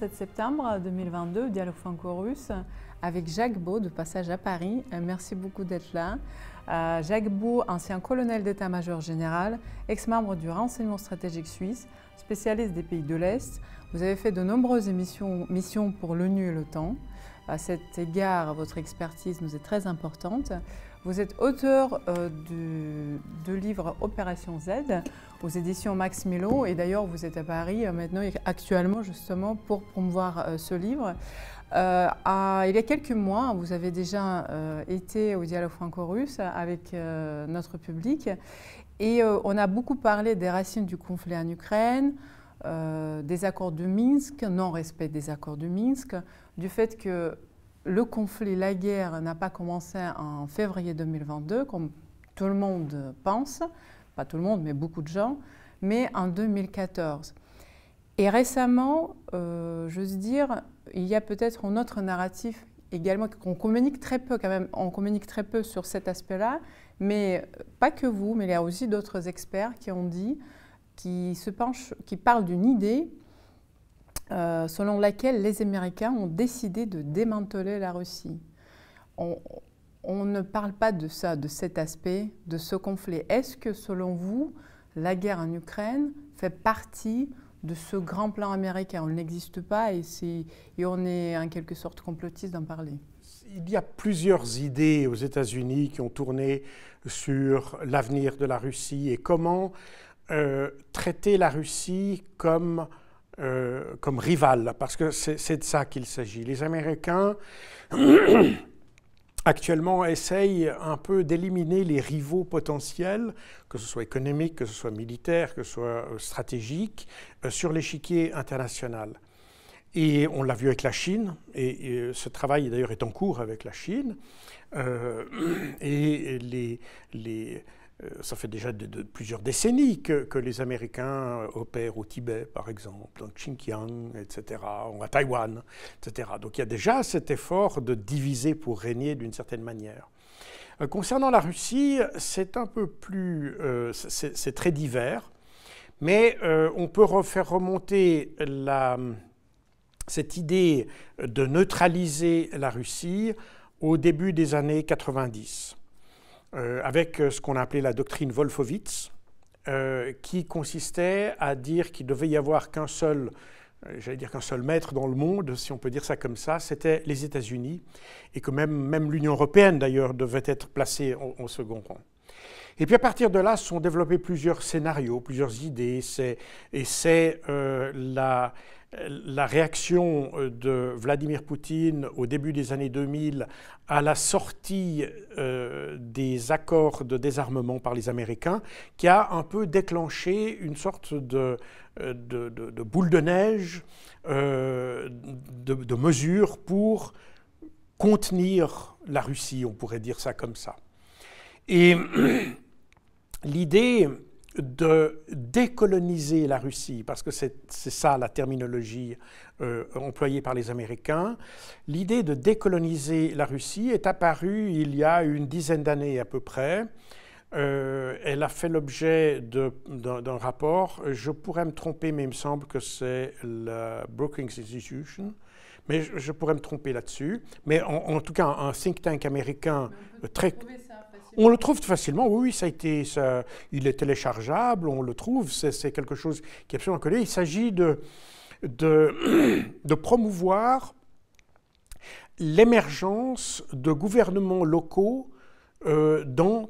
sommes le 27 septembre 2022 au Dialogue franco-russe avec Jacques Beau de passage à Paris. Euh, merci beaucoup d'être là. Euh, Jacques Beau, ancien colonel d'état-major général, ex-membre du renseignement stratégique suisse, spécialiste des pays de l'Est. Vous avez fait de nombreuses missions pour l'ONU et l'OTAN. À cet égard, votre expertise nous est très importante. Vous êtes auteur euh, du, livre Opération Z aux éditions Max Milo et d'ailleurs vous êtes à Paris euh, maintenant actuellement justement pour promouvoir euh, ce livre. il y a quelques mois, vous avez déjà été au dialogue franco-russe avec notre public et on a beaucoup parlé des racines du conflit en Ukraine, des accords de Minsk, non-respect des accords de Minsk, du fait que le conflit, la guerre n'a pas commencé en février 2022, comme tout le monde pense, pas tout le monde, mais beaucoup de gens, mais en 2014. Et récemment, euh, j'ose dire, il y a peut-être un autre narratif également qu'on communique très peu quand même, on communique très peu sur cet aspect-là, mais pas que vous, mais il y a aussi d'autres experts qui ont dit, qui se qui parlent d'une idée euh, selon laquelle les Américains ont décidé de démanteler la Russie. On, ne parle pas de ça, de cet aspect, de ce conflit. Est-ce que, selon vous, la guerre en Ukraine fait partie de ce grand plan américain? On n'existe pas et, on est en quelque sorte complotiste d'en parler. Il y a plusieurs idées aux États-Unis qui ont tourné sur l'avenir de la Russie et comment euh, traiter la Russie comme euh, comme rival, parce que c'est de ça qu'il s'agit. Les Américains, actuellement, essayent un peu d'éliminer les rivaux potentiels, que ce soit économique, que ce soit militaire, que ce soit euh, stratégique, euh, sur l'échiquier international. Et on l'a vu avec la Chine, et, ce travail d'ailleurs est en cours avec la Chine. et les, les ça fait déjà plusieurs décennies que, les Américains opèrent au Tibet, par exemple, dans Xinjiang, etc., ou à Taïwan, etc. Donc il y a déjà cet effort de diviser pour régner d'une certaine manière. Euh, concernant la Russie, c'est un peu plus, euh, c'est très divers, mais on peut faire remonter cette idée de neutraliser la Russie au début des années 90. Euh, avec euh, ce qu'on a appelé la doctrine Wolfowitz, euh, qui consistait à dire qu'il devait y avoir qu'un seul, j'allais dire qu'un seul maître dans le monde, si on peut dire ça comme ça, c'était les États-Unis, et que même, même l'Union européenne d'ailleurs devait être placée en, second rang. Et puis à partir de là, sont développés plusieurs scénarios, plusieurs idées, et c'est la la réaction euh, de Vladimir Poutine au début des années 2000 à la sortie euh, des accords de désarmement par les Américains qui a un peu déclenché une sorte de, euh, de, boule de neige de, mesures pour contenir la Russie, on pourrait dire ça comme ça. Et l'idée de décoloniser la Russie, parce que c'est ça la terminologie euh, employée par les Américains, l'idée de décoloniser la Russie est apparue il y a une dizaine d'années à peu près. Euh, elle a fait l'objet d'un rapport. Je pourrais me tromper, mais il me semble que c'est la Brookings Institution. Mais je, pourrais me tromper là-dessus. Mais en, tout cas, un think tank américain très... On le trouve facilement, oui, oui, ça a été, ça, il est téléchargeable, on le trouve, c'est quelque chose qui est absolument collé. Il s'agit de, de, de, promouvoir l'émergence de gouvernements locaux euh, dans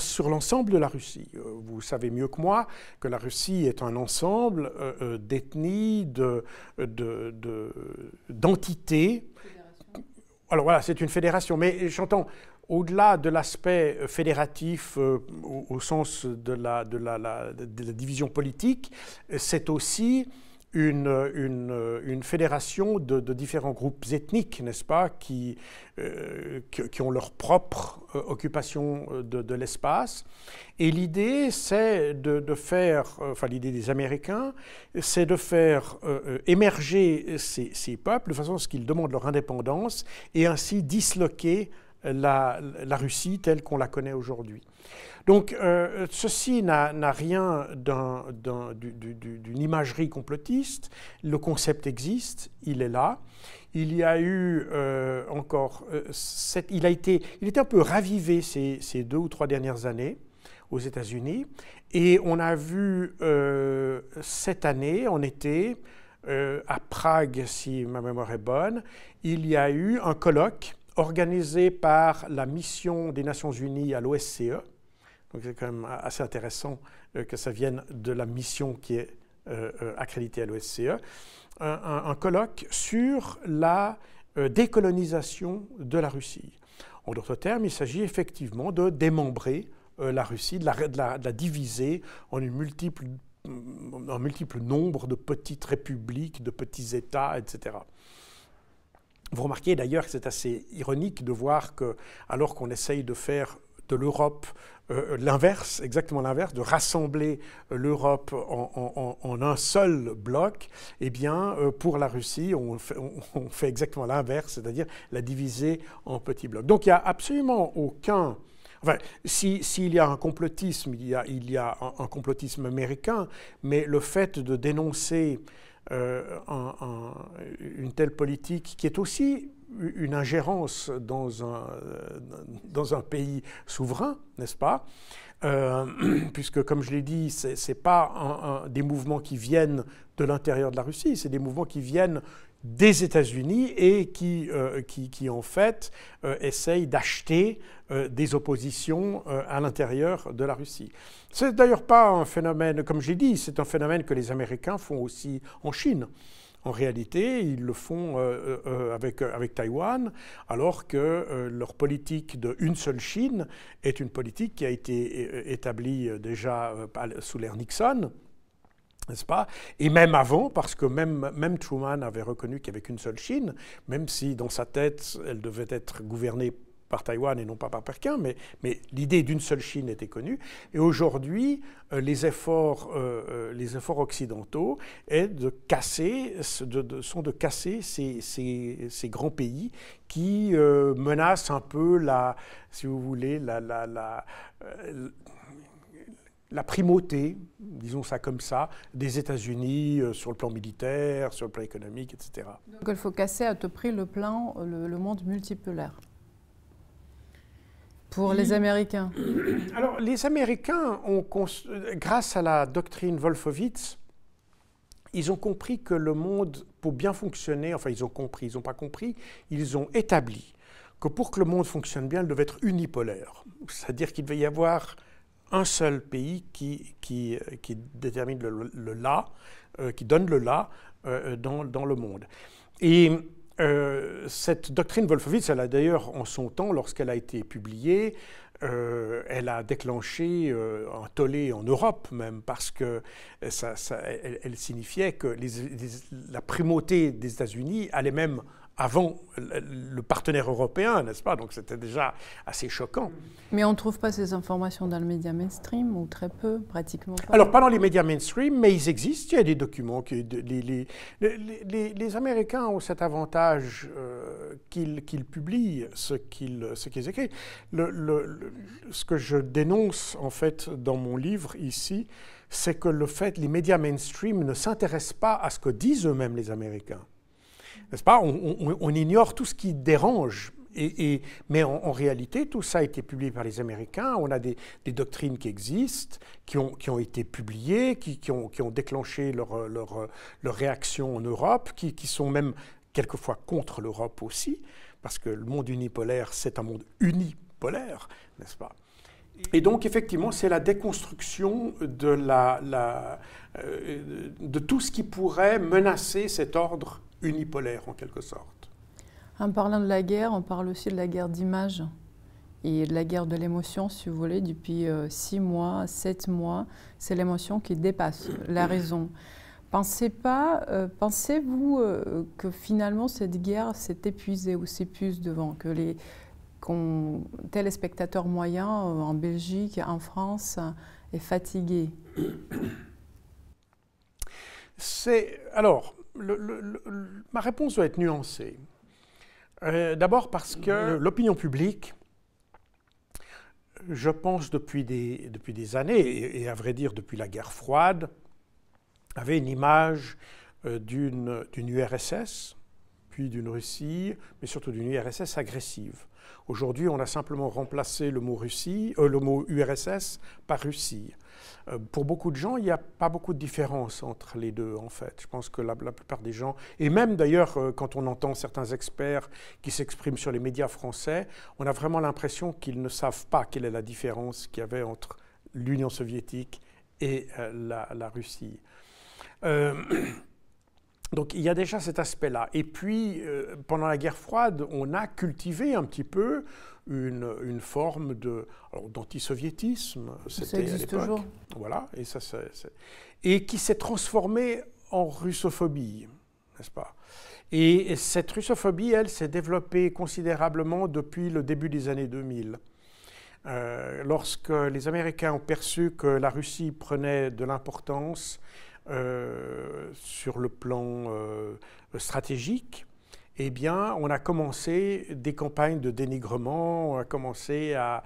sur l'ensemble de la Russie. Euh, vous savez mieux que moi que la Russie est un ensemble euh, d'ethnies, d'entités. De, Alors voilà, c'est une fédération, mais j'entends, au-delà de l'aspect fédératif euh, au, sens de la, division politique, c'est aussi une, fédération de, différents groupes ethniques, n'est-ce pas, qui, euh, ont leur propre euh, occupation de, l'espace. Et l'idée, c'est de, faire, enfin l'idée des Américains, c'est de faire émerger ces, peuples de façon à ce qu'ils demandent leur indépendance et ainsi disloquer la, Russie telle qu'on la connaît aujourd'hui. Donc euh, ceci n'a rien d'une imagerie complotiste, le concept existe, il est là. Il y a eu euh, encore, euh, il, a été, il était un peu ravivé ces, ces deux ou trois dernières années aux États-Unis, et on a vu cette année, en été, à Prague, si ma mémoire est bonne, il y a eu un colloque organisé par la mission des Nations Unies à l'OSCE. Donc c'est quand même assez intéressant euh, que ça vienne de la mission qui est euh, euh, accréditée à l'OSCE. Un, colloque sur la décolonisation de la Russie. En d'autres termes, il s'agit effectivement de démembrer la Russie, de la, diviser en un multiple nombre de petites républiques, de petits États, etc. Vous remarquez d'ailleurs que c'est assez ironique de voir que, alors qu'on essaye de faire de l'Europe euh, l'inverse, exactement l'inverse, de rassembler euh, l'Europe en, un seul bloc, eh bien, euh, pour la Russie, on fait, exactement l'inverse, c'est-à-dire la diviser en petits blocs. Donc il n'y a absolument aucun... Enfin, s'il y a un complotisme, il y a un, complotisme américain, mais le fait de dénoncer euh, une telle politique qui est aussi une ingérence dans un, dans un pays souverain, n'est-ce pas? Euh, Puisque, comme je l'ai dit, ce n'est pas des mouvements qui viennent de l'intérieur de la Russie, c'est des mouvements qui viennent des États-Unis et qui, euh, qui, qui, en fait, euh, essayent d'acheter euh, des oppositions à l'intérieur de la Russie. C'est d'ailleurs pas un phénomène, comme j'ai dit, c'est un phénomène que les Américains font aussi en Chine. En réalité, ils le font avec, avec Taïwan, alors que leur politique de une seule Chine est une politique qui a été établie déjà sous l'ère Nixon n'est-ce pas? Et même avant, parce que même, même Truman avait reconnu qu'il n'y avait qu'une seule Chine, même si dans sa tête, elle devait être gouvernée par Taïwan et non pas par Pékin, mais, mais l'idée d'une seule Chine était connue. Et aujourd'hui, euh, les, efforts, euh, euh, les efforts occidentaux sont de casser ces, ces, ces grands pays qui menacent un peu la, si vous voulez, la la primauté, disons ça comme ça, des États-Unis euh, sur le plan militaire, sur le plan économique, etc. Donc il faut casser à tout prix le plan, le, monde multipolaire. Pour les Américains Alors, les Américains, ont, grâce à la doctrine Wolfowitz, ils ont compris que le monde, pour bien fonctionner, enfin ils ont compris, ils n'ont pas compris, ils ont établi que pour que le monde fonctionne bien, il devait être unipolaire. C'est-à-dire qu'il devait y avoir un seul pays qui, qui, qui détermine le, le là, euh, qui donne le là euh, dans, dans, le monde. Et euh, cette doctrine Wolfowitz, elle a d'ailleurs en son temps, lorsqu'elle a été publiée, elle a déclenché un tollé en Europe même, parce que ça, ça elle, signifiait que la primauté des États-Unis allait même avant le partenaire européen, n'est-ce pas? Donc c'était déjà assez choquant. Mais on ne trouve pas ces informations dans le média mainstream, ou très peu, pratiquement pas? Alors pas dans les médias mainstream, mais ils existent, il y a des documents. Qui, les, les, les, Américains ont cet avantage euh, qu'ils publient ce qu'ils écrivent. Le, ce que je dénonce en fait dans mon livre ici, c'est que le fait les médias mainstream ne s'intéressent pas à ce que disent eux-mêmes les Américains n'est-ce pas? On, ignore tout ce qui dérange. Et, mais en, réalité, tout ça a été publié par les Américains. On a des, doctrines qui existent, qui ont, qui ont été publiées, qui, qui, ont, qui ont, déclenché leur, leur, leur, réaction en Europe, qui, sont même quelquefois contre l'Europe aussi, parce que le monde unipolaire, c'est un monde unipolaire, n'est-ce pas? Et donc, effectivement, c'est la déconstruction de, la, euh, de tout ce qui pourrait menacer cet ordre unipolaire en quelque sorte. En parlant de la guerre, on parle aussi de la guerre d'image et de la guerre de l'émotion, si vous voulez, depuis euh, six mois, sept mois. C'est l'émotion qui dépasse la raison. Pensez pas, euh, pensez-vous euh, que finalement cette guerre s'est épuisée ou s'épuise devant, que les téléspectateurs moyens en Belgique, en France, est fatigué? C'est alors ma réponse doit être nuancée. D'abord parce que l'opinion publique, je pense depuis des, depuis des années, et, à vrai dire depuis la guerre froide, avait une image d'une URSS, puis d'une Russie, mais surtout d'une URSS agressive. Aujourd'hui, on a simplement remplacé le mot Russie, euh, le mot URSS par Russie. Euh, pour beaucoup de gens, il n'y a pas beaucoup de différence entre les deux, en fait. Je pense que la, plupart des gens, et même d'ailleurs, euh, quand on entend certains experts qui s'expriment sur les médias français, on a vraiment l'impression qu'ils ne savent pas quelle est la différence qu'il y avait entre l'Union soviétique et la, la, Russie. Donc il y a déjà cet aspect-là. Et puis, euh, pendant la guerre froide, on a cultivé un petit peu une, forme de, d'antisoviétisme. Ça existe toujours. Voilà, et, ça, et qui s'est transformé en russophobie, n'est-ce pas? Et cette russophobie, elle, s'est développée considérablement depuis le début des années 2000. Euh, lorsque les Américains ont perçu que la Russie prenait de l'importance euh, sur le plan euh, stratégique, eh bien, on a commencé des campagnes de dénigrement, on a commencé à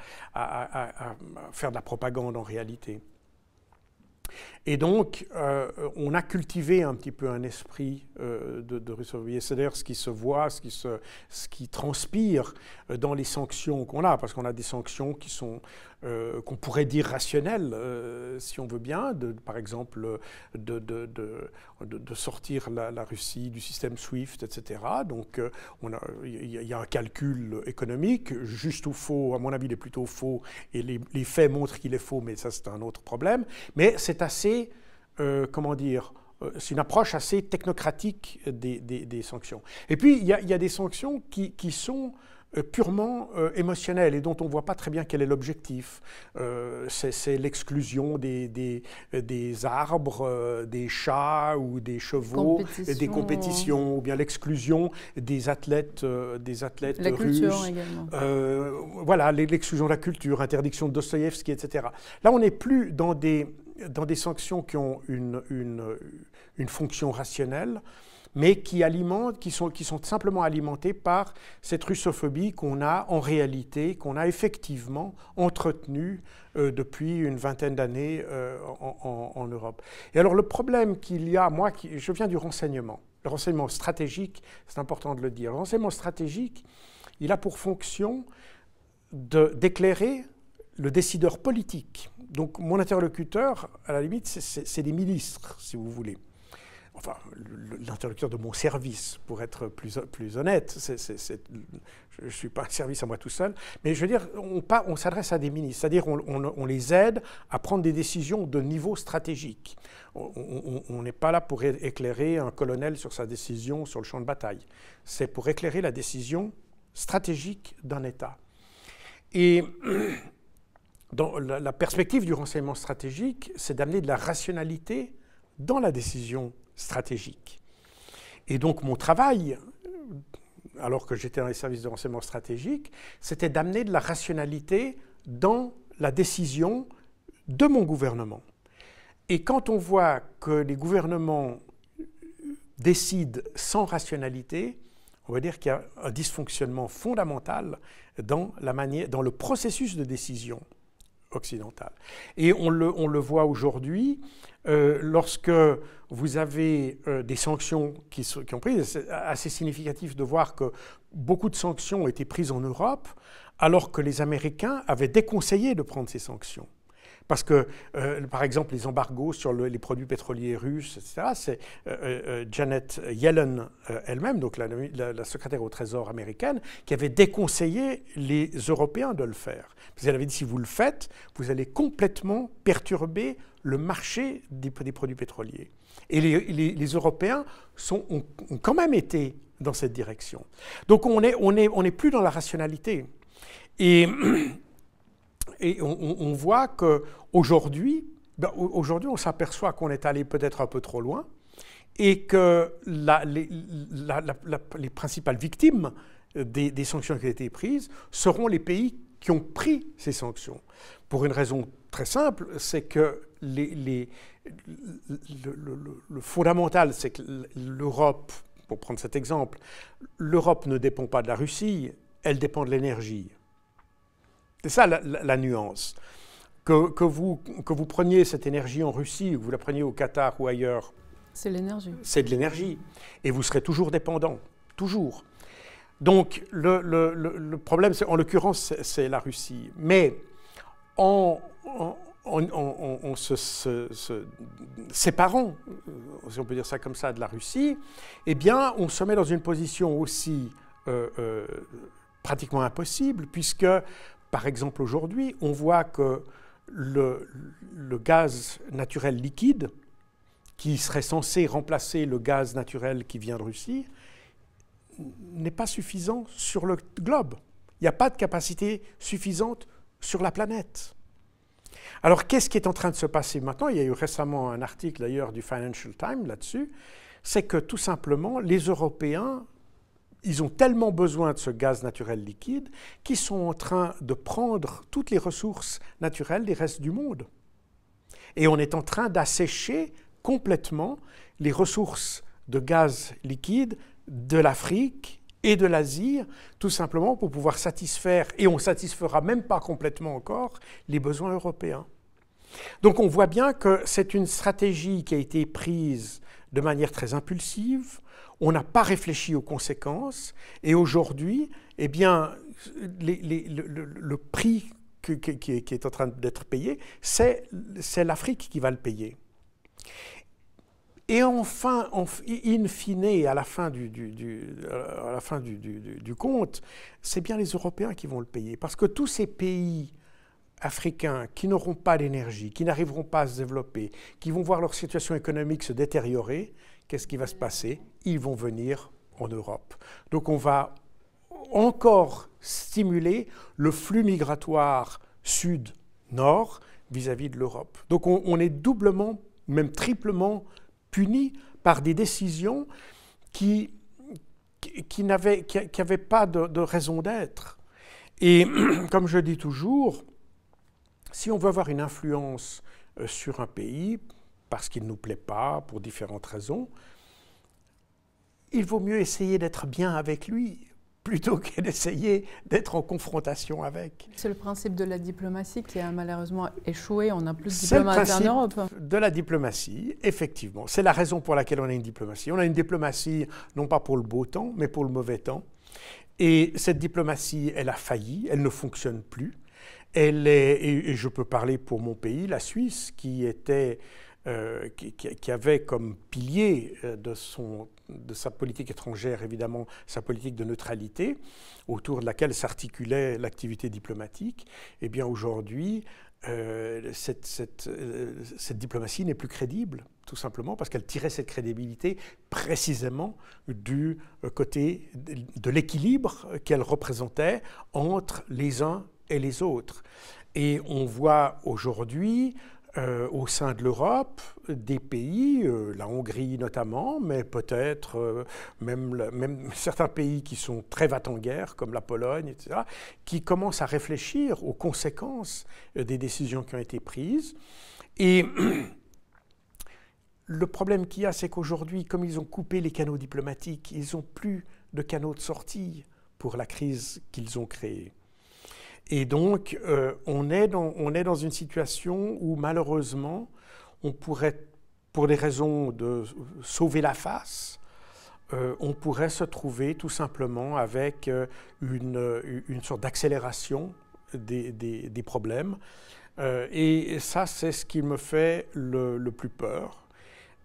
faire de la propagande en réalité. Et donc, euh, on a cultivé un petit peu un esprit euh, de, de. C'est d'ailleurs ce qui se voit, ce qui, transpire dans les sanctions qu'on a, parce qu'on a des sanctions qui sont, qu'on pourrait dire rationnelles, si on veut bien, par exemple, de, sortir la, Russie du système SWIFT, etc. Donc, il y, a un calcul économique, juste ou faux, à mon avis, il est plutôt faux, et les, faits montrent qu'il est faux, mais ça, c'est un autre problème. Mais c'est assez euh, comment dire, euh, c'est une approche assez technocratique des, sanctions. Et puis, il y, a des sanctions qui, sont euh, purement émotionnelles et dont on ne voit pas très bien quel est l'objectif. c'est l'exclusion des, des, arbres, des chats ou des chevaux, des compétitions, ou bien l'exclusion des athlètes, des athlètes la russes. Culture également. voilà, l'exclusion de la culture, interdiction de Dostoïevski, etc. Là, on n'est plus dans des dans des sanctions qui ont une, une, une fonction rationnelle, mais qui, alimentent, qui, sont, simplement alimentées par cette russophobie qu'on a en réalité, qu'on a effectivement entretenue euh, depuis une vingtaine d'années euh, en, en, Europe. Et alors le problème qu'il y a, moi, qui, je viens du renseignement. Le renseignement stratégique, c'est important de le dire. Le renseignement stratégique, il a pour fonction d'éclairer le décideur politique donc mon interlocuteur, à la limite, c'est des ministres, si vous voulez. Enfin, l'interlocuteur de mon service, pour être plus, plus honnête. je ne suis pas un service à moi tout seul. Mais je veux dire, on, s'adresse à des ministres, c'est-à-dire on, les aide à prendre des décisions de niveau stratégique. On n'est pas là pour éclairer un colonel sur sa décision sur le champ de bataille. C'est pour éclairer la décision stratégique d'un État. Et la, perspective du renseignement stratégique, c'est d'amener de la rationalité dans la décision stratégique. Et donc mon travail, alors que j'étais dans les services de renseignement stratégique, c'était d'amener de la rationalité dans la décision de mon gouvernement. Et quand on voit que les gouvernements décident sans rationalité, on va dire qu'il y a un dysfonctionnement fondamental dans, la manière, dans le processus de décision occidentale. Et on le, on le voit aujourd'hui, euh, lorsque vous avez euh, des sanctions qui, qui ont pris, c'est assez significatif de voir que beaucoup de sanctions ont été prises en Europe, alors que les Américains avaient déconseillé de prendre ces sanctions. Parce que, euh, par exemple, les embargos sur les produits pétroliers russes, etc., c'est Janet Yellen elle-même, donc la, la, secrétaire au Trésor américaine, qui avait déconseillé les Européens de le faire. Parce qu'elle avait dit, si vous le faites, vous allez complètement perturber le marché des, produits pétroliers. Et les, Européens ont, quand même été dans cette direction. Donc on n'est on est, on est plus dans la rationalité. Et et on, voit qu'aujourd'hui, ben, aujourd'hui, on s'aperçoit qu'on est allé peut-être un peu trop loin et que les, principales victimes des, sanctions qui ont été prises seront les pays qui ont pris ces sanctions. Pour une raison très simple, c'est que le, fondamental, c'est que l'Europe pour prendre cet exemple, l'Europe ne dépend pas de la Russie, elle dépend de l'énergie. C'est ça la, nuance. Que, vous, que vous preniez cette énergie en Russie, ou que vous la preniez au Qatar ou ailleurs, c'est l'énergie. C'est de l'énergie. Et vous serez toujours dépendant. Toujours. Donc le, le, le, problème, en l'occurrence, c'est la Russie. Mais en, en, se, séparant, euh, si on peut dire ça comme ça, de la Russie, eh bien, on se met dans une position aussi euh, euh, pratiquement impossible, puisque, par exemple, aujourd'hui, on voit que le, le gaz naturel liquide, qui serait censé remplacer le gaz naturel qui vient de Russie, n'est pas suffisant sur le globe. Il n'y a pas de capacité suffisante sur la planète. Alors qu'est-ce qui est en train de se passer maintenant? Il y a eu récemment un article d'ailleurs du Financial Times là-dessus. C'est que tout simplement, les Européens, ils ont tellement besoin de ce gaz naturel liquide qu'ils sont en train de prendre toutes les ressources naturelles des restes du monde. Et on est en train d'assécher complètement les ressources de gaz liquide de l'Afrique et de l'Asie, tout simplement pour pouvoir satisfaire, et on ne satisfera même pas complètement encore, les besoins européens. Donc on voit bien que c'est une stratégie qui a été prise de manière très impulsive, on n'a pas réfléchi aux conséquences, et aujourd'hui, eh bien, le, prix qui, est en train d'être payé, c'est l'Afrique qui va le payer. Et enfin, in fine, à la fin du, compte, c'est bien les Européens qui vont le payer. Parce que tous ces pays africains qui n'auront pas d'énergie, qui n'arriveront pas à se développer, qui vont voir leur situation économique se détériorer, qu'est-ce qui va se passer? Ils vont venir en Europe. Donc on va encore stimuler le flux migratoire sud-nord vis-à-vis de l'Europe. Donc on, est doublement, même triplement punis par des décisions qui, n'avaient pas de, raison d'être. Et comme je dis toujours, si on veut avoir une influence euh, sur un pays, parce qu'il ne nous plaît pas, pour différentes raisons, il vaut mieux essayer d'être bien avec lui plutôt que d'essayer d'être en confrontation avec. C'est le principe de la diplomatie qui a malheureusement échoué. On n'a plus de diplomatie en Europe. De la diplomatie, effectivement. C'est la raison pour laquelle on a une diplomatie. On a une diplomatie non pas pour le beau temps, mais pour le mauvais temps. Et cette diplomatie, elle a failli, elle ne fonctionne plus. Elle et je peux parler pour mon pays, la Suisse, qui était euh, qui, avait comme pilier euh, de, son, de sa politique étrangère, évidemment, sa politique de neutralité, autour de laquelle s'articulait l'activité diplomatique, eh bien aujourd'hui, euh, cette, cette, diplomatie n'est plus crédible, tout simplement parce qu'elle tirait cette crédibilité précisément du côté de l'équilibre qu'elle représentait entre les uns et les autres. Et on voit aujourd'hui euh, au sein de l'Europe des pays, euh, la Hongrie notamment, mais peut-être euh, même, certains pays qui sont très vats en guerre, comme la Pologne, etc., qui commencent à réfléchir aux conséquences des décisions qui ont été prises. Et le problème qu'il y a, c'est qu'aujourd'hui, comme ils ont coupé les canaux diplomatiques, ils n'ont plus de canaux de sortie pour la crise qu'ils ont créée. Et donc, euh, on, est dans, on est dans une situation où malheureusement, on pourrait, pour des raisons de sauver la face, euh, on pourrait se trouver tout simplement avec euh, une, une, sorte d'accélération des, des, des, problèmes. et ça, c'est ce qui me fait le, le plus peur.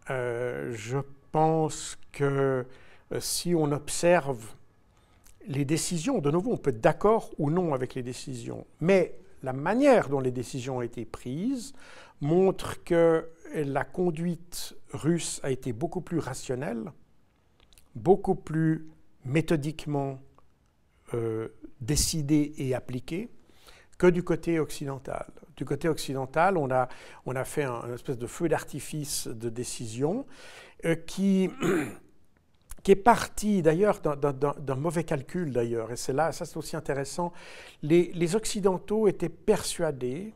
je pense que si on observe les décisions, de nouveau, on peut être d'accord ou non avec les décisions, mais la manière dont les décisions ont été prises montre que la conduite russe a été beaucoup plus rationnelle, beaucoup plus méthodiquement euh, décidée et appliquée que du côté occidental. Du côté occidental, on a, on a fait un, espèce de feu d'artifice de décision euh, qui qui est parti d'ailleurs d'un mauvais calcul d'ailleurs, et c'est là, ça c'est aussi intéressant, les, Occidentaux étaient persuadés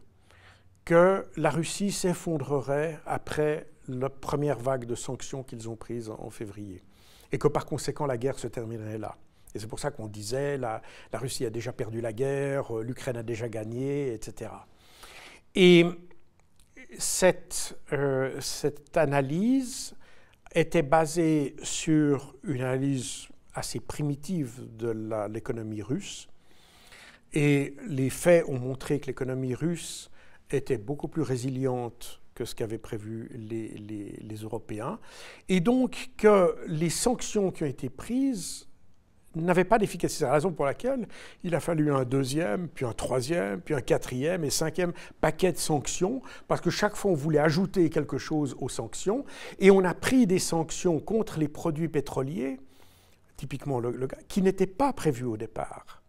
que la Russie s'effondrerait après la première vague de sanctions qu'ils ont prises en, février. et que par conséquent la guerre se terminerait là. Et c'est pour ça qu'on disait la, la Russie a déjà perdu la guerre, l'Ukraine a déjà gagné, etc. Et cette, cette analyse était basée sur une analyse assez primitive de l'économie russe. Et les faits ont montré que l'économie russe était beaucoup plus résiliente que ce qu'avaient prévu les, les, les, Européens, et donc que les sanctions qui ont été prises n'avaient pas d'efficacité. C'est la raison pour laquelle il a fallu un deuxième, puis un troisième, puis un quatrième et cinquième paquet de sanctions, parce que chaque fois on voulait ajouter quelque chose aux sanctions, et on a pris des sanctions contre les produits pétroliers typiquement le, qui n'était pas prévu au départ.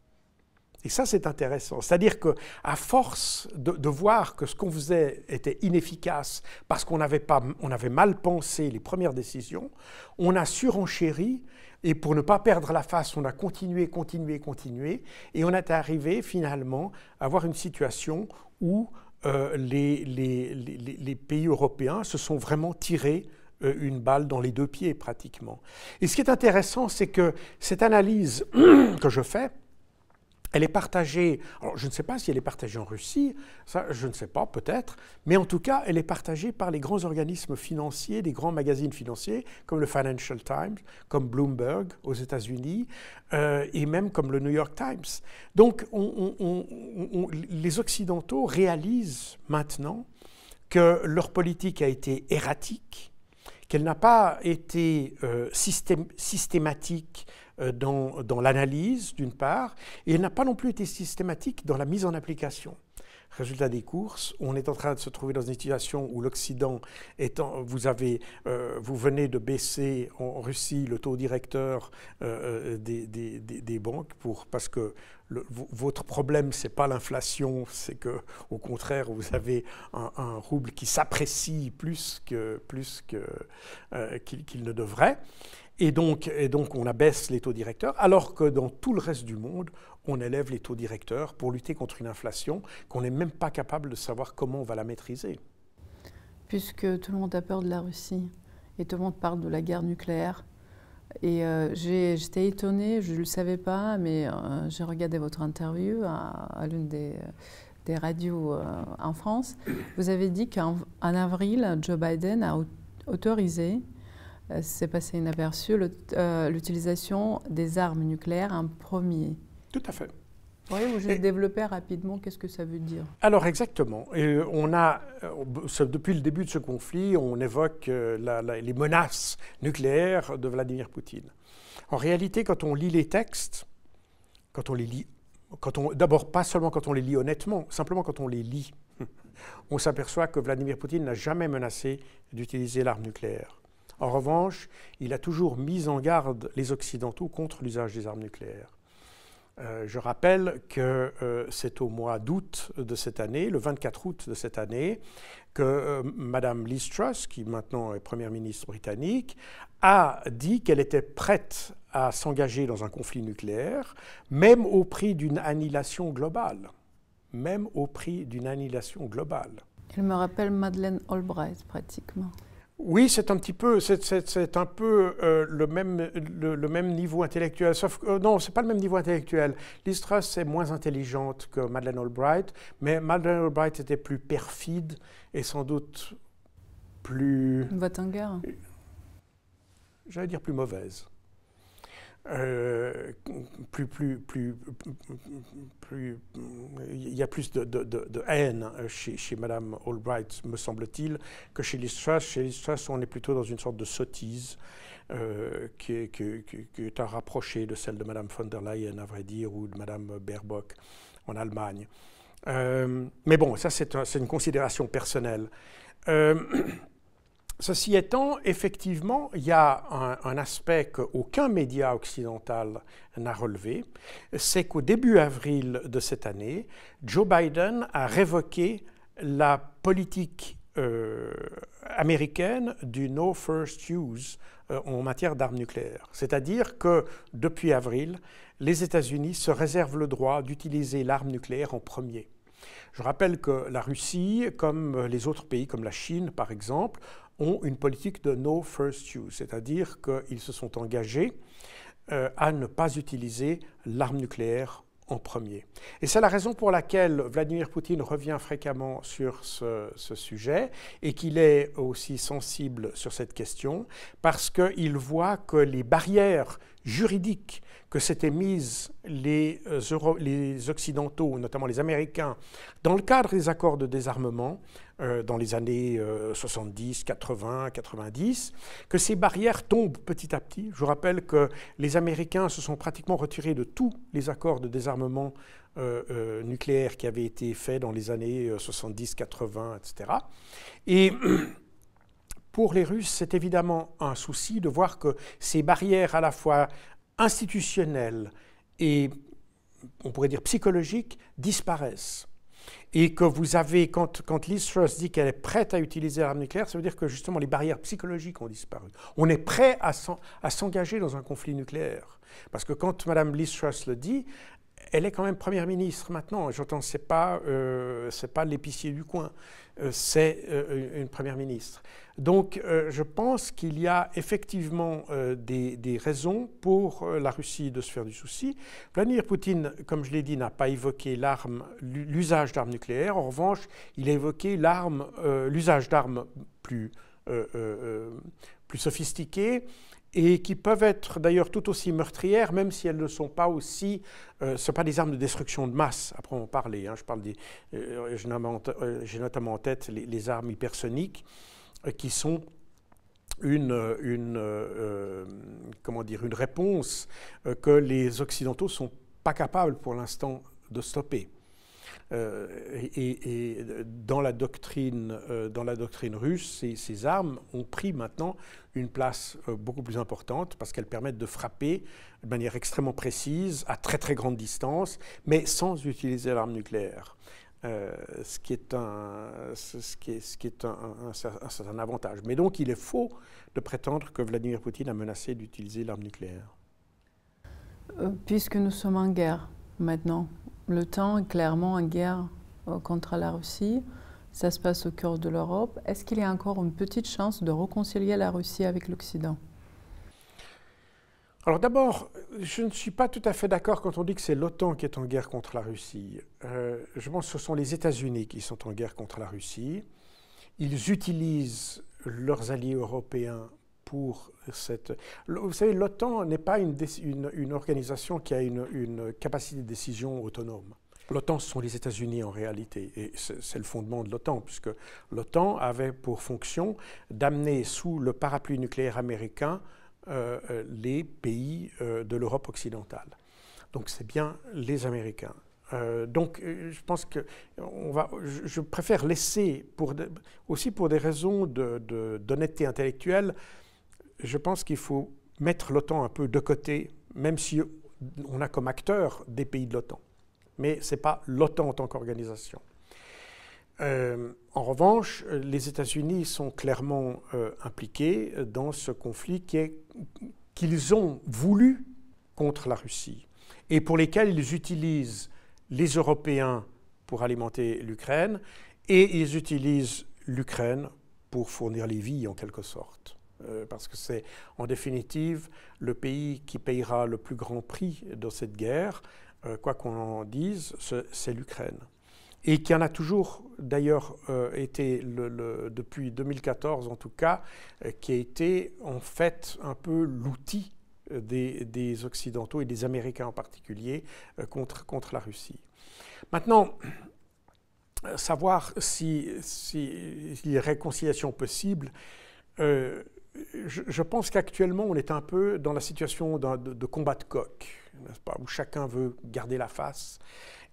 Et ça, c'est intéressant. C'est-à-dire qu'à force de, voir que ce qu'on faisait était inefficace parce qu'on avait, pas, avait mal pensé les premières décisions, on a surenchéri et pour ne pas perdre la face, on a continué, continué, continué. Et on est arrivé finalement à avoir une situation où euh, les, pays européens se sont vraiment tirés euh, une balle dans les deux pieds pratiquement. Et ce qui est intéressant, c'est que cette analyse que je fais, elle est partagée, alors je ne sais pas si elle est partagée en Russie, ça je ne sais pas, peut-être, mais en tout cas, elle est partagée par les grands organismes financiers, des grands magazines financiers, comme le Financial Times, comme Bloomberg aux États-Unis, euh, et même comme le New York Times. Donc, les Occidentaux réalisent maintenant que leur politique a été erratique, qu'elle n'a pas été euh, systématique dans, dans l'analyse, d'une part, et elle n'a pas non plus été systématique dans la mise en application. Résultat des courses, on est en train de se trouver dans une situation où l'Occident vous avez, euh, vous venez de baisser en Russie le taux directeur des, des, banques parce que votre problème, c'est pas l'inflation, c'est que, au contraire, vous avez un, rouble qui s'apprécie plus que plus euh, qu'il ne devrait, et donc, on abaisse les taux directeurs, alors que dans tout le reste du monde, on élève les taux directeurs pour lutter contre une inflation qu'on n'est même pas capable de savoir comment on va la maîtriser. Puisque tout le monde a peur de la Russie et tout le monde parle de la guerre nucléaire, et euh, j'étais étonnée, je ne le savais pas, mais euh, j'ai regardé votre interview à, l'une des, des, radios euh, en France. Vous avez dit qu'en avril, Joe Biden a autorisé, c'est passé inaperçu, l'utilisation des armes nucléaires en premier. Tout à fait. Oui, vous et, développé rapidement, qu'est-ce que ça veut dire? Alors exactement. Et on a, euh, depuis le début de ce conflit, on évoque euh, les menaces nucléaires de Vladimir Poutine. En réalité, quand on lit les textes, quand on les lit, quand on, d'abord pas seulement quand on les lit honnêtement, simplement quand on les lit, on s'aperçoit que Vladimir Poutine n'a jamais menacé d'utiliser l'arme nucléaire. En revanche, il a toujours mis en garde les Occidentaux contre l'usage des armes nucléaires. Euh, je rappelle que euh, c'est au mois d'août de cette année, le 24 août de cette année, que euh, Madame Liz Truss, qui maintenant est Première ministre britannique, a dit qu'elle était prête à s'engager dans un conflit nucléaire, même au prix d'une annihilation globale. Même au prix d'une annihilation globale. Elle me rappelle Madeleine Albright pratiquement. Oui, c'est un petit peu, c'est un peu euh, le, même, le, même niveau intellectuel. Sauf que, euh, non, c'est pas le même niveau intellectuel. Liz Truss est moins intelligente que Madeleine Albright, mais Madeleine Albright était plus perfide et sans doute plus. guerre J'allais dire plus mauvaise. Euh, plus, plus, plus, il y a plus de, haine chez, chez Madame Albright, me semble-t-il, que chez Liz Truss. Chez Liz Truss, on est plutôt dans une sorte de sottise euh, qui, est, qui, qui, à rapprocher de celle de Madame von der Leyen, à vrai dire, ou de Madame Baerbock en Allemagne. Euh, mais bon, ça c'est un, une considération personnelle. Ceci étant, effectivement, il y a un, aspect qu'aucun média occidental n'a relevé, c'est qu'au début avril de cette année, Joe Biden a révoqué la politique euh, américaine du No First Use euh, en matière d'armes nucléaires. C'est-à-dire que depuis avril, les États-Unis se réservent le droit d'utiliser l'arme nucléaire en premier. Je rappelle que la Russie, comme les autres pays, comme la Chine par exemple, ont une politique de no first use, c'est-à-dire qu'ils se sont engagés euh, à ne pas utiliser l'arme nucléaire en premier. Et c'est la raison pour laquelle Vladimir Poutine revient fréquemment sur ce, sujet et qu'il est aussi sensible sur cette question parce qu'il voit que les barrières juridiques que s'étaient mises les, euh, les Occidentaux, notamment les Américains, dans le cadre des accords de désarmement, euh, dans les années 70, 80, 90, que ces barrières tombent petit à petit. Je vous rappelle que les Américains se sont pratiquement retirés de tous les accords de désarmement euh, nucléaire qui avaient été faits dans les années 70, 80, etc. Et pour les Russes, c'est évidemment un souci de voir que ces barrières à la fois institutionnelles et, on pourrait dire, psychologiques disparaissent et que vous avez, quand, quand Liz Truss dit qu'elle est prête à utiliser l'arme nucléaire, ça veut dire que justement les barrières psychologiques ont disparu. On est prêt à s'engager dans un conflit nucléaire. Parce que quand Mme Liz Truss le dit, elle est quand même première ministre maintenant. J'entends, c'est pas, euh, pas l'épicier du coin, euh, c'est euh, une première ministre. Donc, je pense qu'il y a effectivement des, des, raisons pour la Russie de se faire du souci. Vladimir Poutine, comme je l'ai dit, n'a pas évoqué l'usage d'armes nucléaires. En revanche, il a évoqué l'arme, l'usage d'armes plus plus sophistiquées et qui peuvent être d'ailleurs tout aussi meurtrières, même si elles ne sont pas aussi, euh, ce pas des armes de destruction de masse, après on parler, hein, je parle des, euh, euh, j'ai notamment en tête les, armes hypersoniques, qui sont une, une comment dire, une réponse que les Occidentaux ne sont pas capables pour l'instant de stopper. Euh, et, dans, la doctrine, euh, dans la doctrine russe, ces, armes ont pris maintenant une place euh, beaucoup plus importante parce qu'elles permettent de frapper de manière extrêmement précise, à très très grande distance, mais sans utiliser l'arme nucléaire. ce qui est, un, un, certain avantage. Mais donc il est faux de prétendre que Vladimir Poutine a menacé d'utiliser l'arme nucléaire. Puisque nous sommes en guerre maintenant, le temps est clairement en guerre euh, contre la Russie. Ça se passe au cœur de l'Europe. Est-ce qu'il y a encore une petite chance de réconcilier la Russie avec l'Occident? Alors d'abord, je ne suis pas tout à fait d'accord quand on dit que c'est l'OTAN qui est en guerre contre la Russie. Euh, je pense que ce sont les États-Unis qui sont en guerre contre la Russie. Ils utilisent leurs alliés européens pour cette... Vous savez, l'OTAN n'est pas une, organisation qui a une, capacité de décision autonome. L'OTAN, ce sont les États-Unis en réalité, et c'est le fondement de l'OTAN, puisque l'OTAN avait pour fonction d'amener sous le parapluie nucléaire américain euh, euh, les pays euh, de l'Europe occidentale. Donc c'est bien les Américains. donc, je pense que on va, je, préfère laisser, aussi pour des raisons d'honnêteté intellectuelle, je pense qu'il faut mettre l'OTAN un peu de côté, même si on a comme acteur des pays de l'OTAN. Mais ce n'est pas l'OTAN en tant qu'organisation. Euh, en revanche, les États-Unis sont clairement euh, impliqués dans ce conflit qu'ils ont voulu contre la Russie et pour lesquels ils utilisent les Européens pour alimenter l'Ukraine et ils utilisent l'Ukraine pour fournir les vies en quelque sorte. Euh, parce que c'est en définitive le pays qui payera le plus grand prix de cette guerre, euh, quoi qu'on en dise, c'est l'Ukraine. Et qui en a toujours d'ailleurs euh, été, depuis 2014 en tout cas, qui a été en fait un peu l'outil des, Occidentaux et des Américains en particulier contre, contre la Russie. Maintenant, savoir s'il si, y a réconciliation possible, je, pense qu'actuellement, on est un peu dans la situation de, combat de coq, où chacun veut garder la face.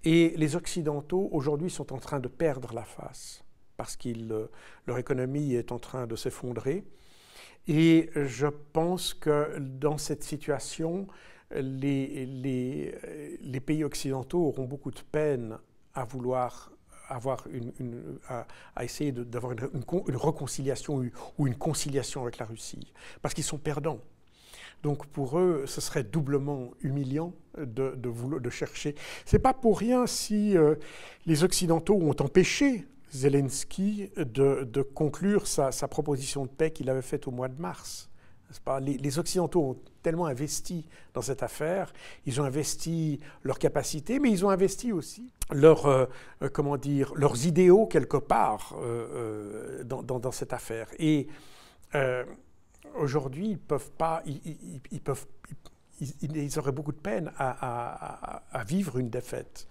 Et les Occidentaux, aujourd'hui, sont en train de perdre la face, parce que euh, leur économie est en train de s'effondrer. Et je pense que dans cette situation, les pays occidentaux auront beaucoup de peine à vouloir avoir une, à, essayer d'avoir une, une, réconciliation ou une conciliation avec la Russie, parce qu'ils sont perdants. Donc pour eux, ce serait doublement humiliant de, de, de chercher. Pas pour rien si euh, les Occidentaux ont empêché Zelensky de, conclure sa, proposition de paix qu'il avait faite au mois de mars. Pas? Les, Occidentaux ont tellement investi dans cette affaire, ils ont investi leurs capacités, mais ils ont investi aussi euh, euh, comment dire, leurs idéaux quelque part euh, dans, cette affaire. Et aujourd'hui, ils peuvent pas, ils, peuvent, ils, auraient beaucoup de peine à vivre une défaite.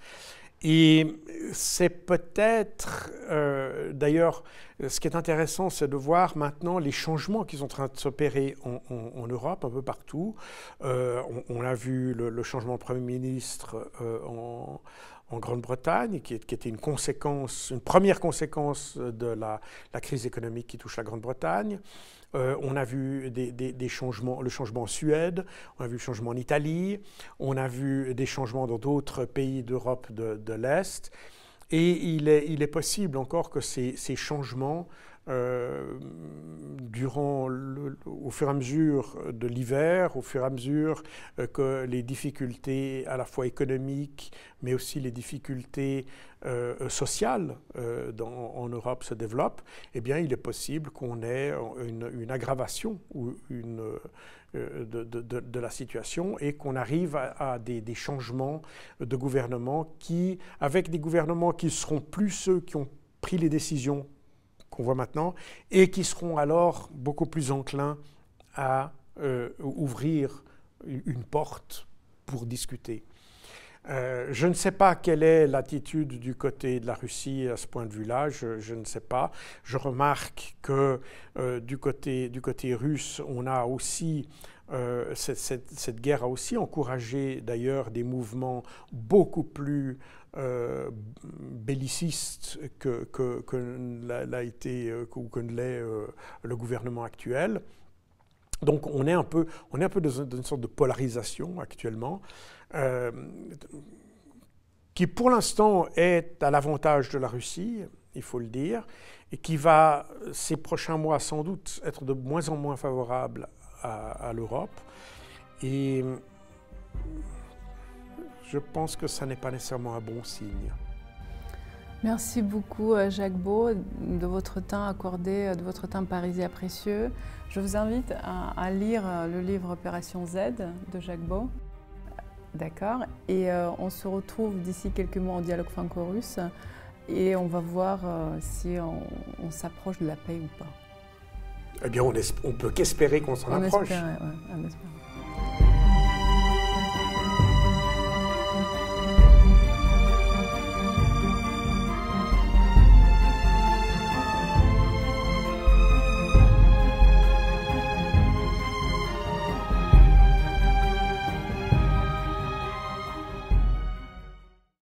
Et c'est peut-être, euh, d'ailleurs, ce qui est intéressant, c'est de voir maintenant les changements qui sont en train de s'opérer en, Europe, un peu partout. Euh, on, a vu le, changement de Premier ministre euh, en, Grande-Bretagne, qui, qui, était une conséquence, une première conséquence de la, la crise économique qui touche la Grande-Bretagne. Euh, on a vu des, changements, le changement en Suède, on a vu le changement en Italie, on a vu des changements dans d'autres pays d'Europe de, l'Est. Et il est, possible encore que ces changements euh, durant au fur et à mesure de l'hiver, au fur et à mesure euh, que les difficultés à la fois économiques, mais aussi les difficultés euh, sociales en Europe se développent, eh bien, il est possible qu'on ait une, aggravation de, la situation et qu'on arrive à, des, des, changements de gouvernement qui, avec des gouvernements qui seront plus ceux qui ont pris les décisions qu'on voit maintenant, et qui seront alors beaucoup plus enclins à euh, ouvrir une porte pour discuter. Euh, je ne sais pas quelle est l'attitude du côté de la Russie à ce point de vue-là, je, ne sais pas. Je remarque que euh, du, côté, du côté russe, on a aussi cette, cette, guerre a aussi encouragé d'ailleurs des mouvements beaucoup plus euh, belliciste que, l'a, été euh, ou que l'est euh, le gouvernement actuel. Donc on est un peu, on est un peu dans, une sorte de polarisation actuellement, qui pour l'instant est à l'avantage de la Russie, il faut le dire, et qui va ces prochains mois sans doute être de moins en moins favorable à, à l'Europe. Et je pense que ça n'est pas nécessairement un bon signe. Merci beaucoup euh, Jacques Beau de votre temps accordé, euh, de votre temps parisien précieux. Je vous invite à, lire euh, le livre Opération Z de Jacques Beau. D'accord Et on se retrouve d'ici quelques mois en dialogue franco-russe et on va voir si on, s'approche de la paix ou pas. Eh bien, on, on peut qu'espérer qu'on s'en approche. Ouais, on espère.